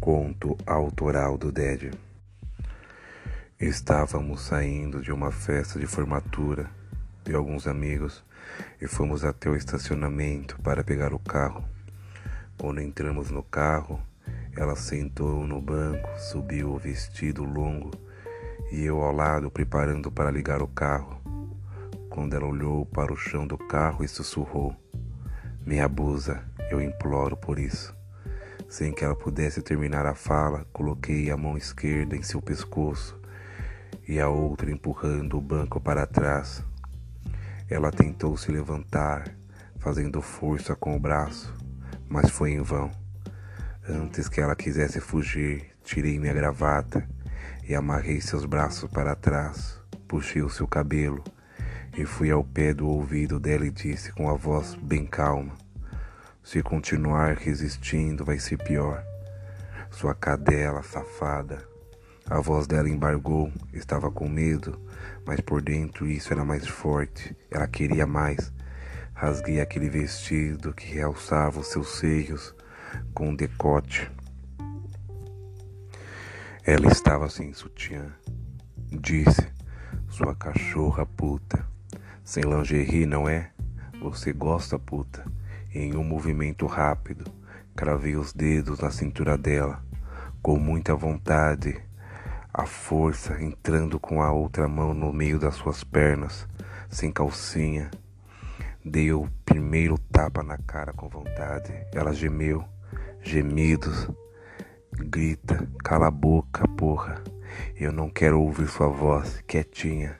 Conto autoral do Ded. Estávamos saindo de uma festa de formatura de alguns amigos e fomos até o estacionamento para pegar o carro. Quando entramos no carro, ela sentou no banco, subiu o vestido longo e eu ao lado preparando para ligar o carro. Quando ela olhou para o chão do carro e sussurrou: Me abusa, eu imploro por isso. Sem que ela pudesse terminar a fala, coloquei a mão esquerda em seu pescoço e a outra empurrando o banco para trás. Ela tentou se levantar, fazendo força com o braço, mas foi em vão. Antes que ela quisesse fugir, tirei minha gravata e amarrei seus braços para trás, puxei o seu cabelo e fui ao pé do ouvido dela e disse com a voz bem calma: se continuar resistindo, vai ser pior. Sua cadela safada. A voz dela embargou, estava com medo, mas por dentro isso era mais forte. Ela queria mais. Rasguei aquele vestido que realçava os seus seios com um decote. Ela estava sem sutiã. Disse: Sua cachorra puta. Sem lingerie, não é? Você gosta, puta? Em um movimento rápido, cravei os dedos na cintura dela, com muita vontade, a força entrando com a outra mão no meio das suas pernas, sem calcinha. Dei o primeiro tapa na cara com vontade. Ela gemeu, gemidos, grita: Cala a boca, porra. Eu não quero ouvir sua voz, quietinha.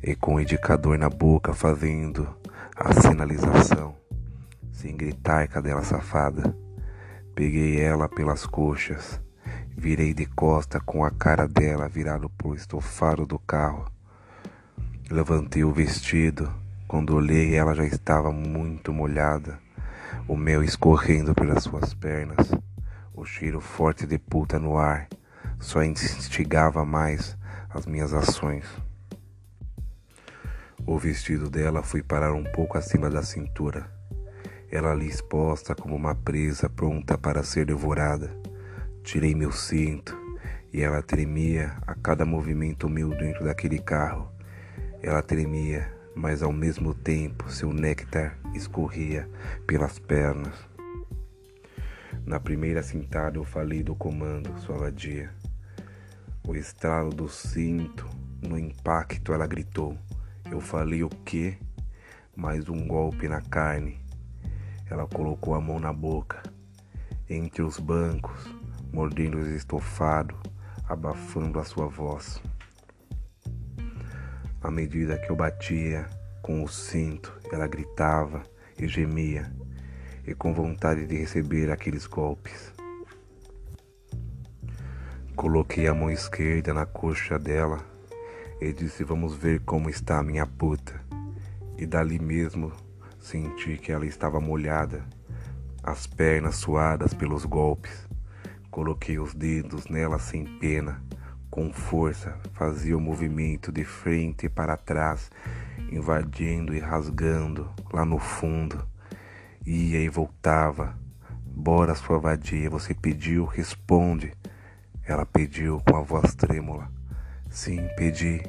E com o indicador na boca fazendo a sinalização sem gritar, cadela safada. Peguei ela pelas coxas, virei de costa com a cara dela virado pro estofado do carro. Levantei o vestido, quando olhei ela já estava muito molhada, o mel escorrendo pelas suas pernas, o cheiro forte de puta no ar só instigava mais as minhas ações. O vestido dela foi parar um pouco acima da cintura ela ali exposta como uma presa pronta para ser devorada. Tirei meu cinto e ela tremia a cada movimento meu dentro daquele carro. Ela tremia, mas ao mesmo tempo seu néctar escorria pelas pernas. Na primeira cintada eu falei do comando, sua vadia. O estralo do cinto, no impacto ela gritou. Eu falei o quê? Mais um golpe na carne ela colocou a mão na boca, entre os bancos, mordendo o estofado, abafando a sua voz. À medida que eu batia com o cinto, ela gritava e gemia, e com vontade de receber aqueles golpes. Coloquei a mão esquerda na coxa dela e disse: Vamos ver como está a minha puta. E dali mesmo Senti que ela estava molhada, as pernas suadas pelos golpes. Coloquei os dedos nela sem pena, com força, fazia o movimento de frente para trás, invadindo e rasgando lá no fundo. Ia e voltava. Bora, sua vadia, você pediu, responde. Ela pediu com a voz trêmula. Sim, pedi.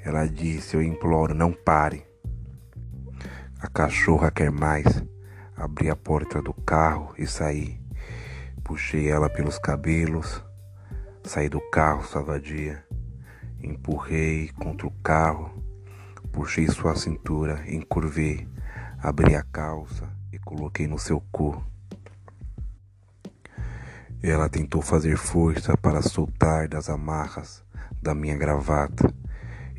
Ela disse: Eu imploro, não pare. A cachorra quer mais. Abri a porta do carro e saí. Puxei ela pelos cabelos. Saí do carro, savadia. Empurrei contra o carro. Puxei sua cintura, encurvei. Abri a calça e coloquei no seu cu. Ela tentou fazer força para soltar das amarras da minha gravata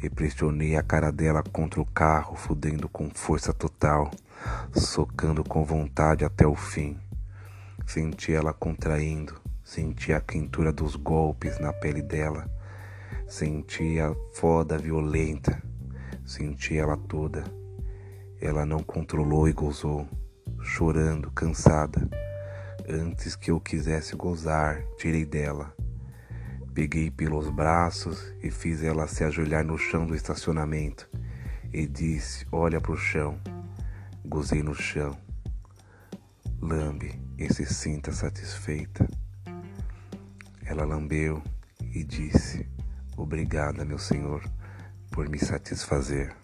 e pressionei a cara dela contra o carro, fudendo com força total, socando com vontade até o fim. Senti ela contraindo, senti a quentura dos golpes na pele dela, senti a foda violenta, senti ela toda. Ela não controlou e gozou, chorando, cansada. Antes que eu quisesse gozar, tirei dela Peguei pelos braços e fiz ela se ajoelhar no chão do estacionamento e disse: Olha para o chão. Gozei no chão. Lambe e se sinta satisfeita. Ela lambeu e disse: Obrigada, meu Senhor, por me satisfazer.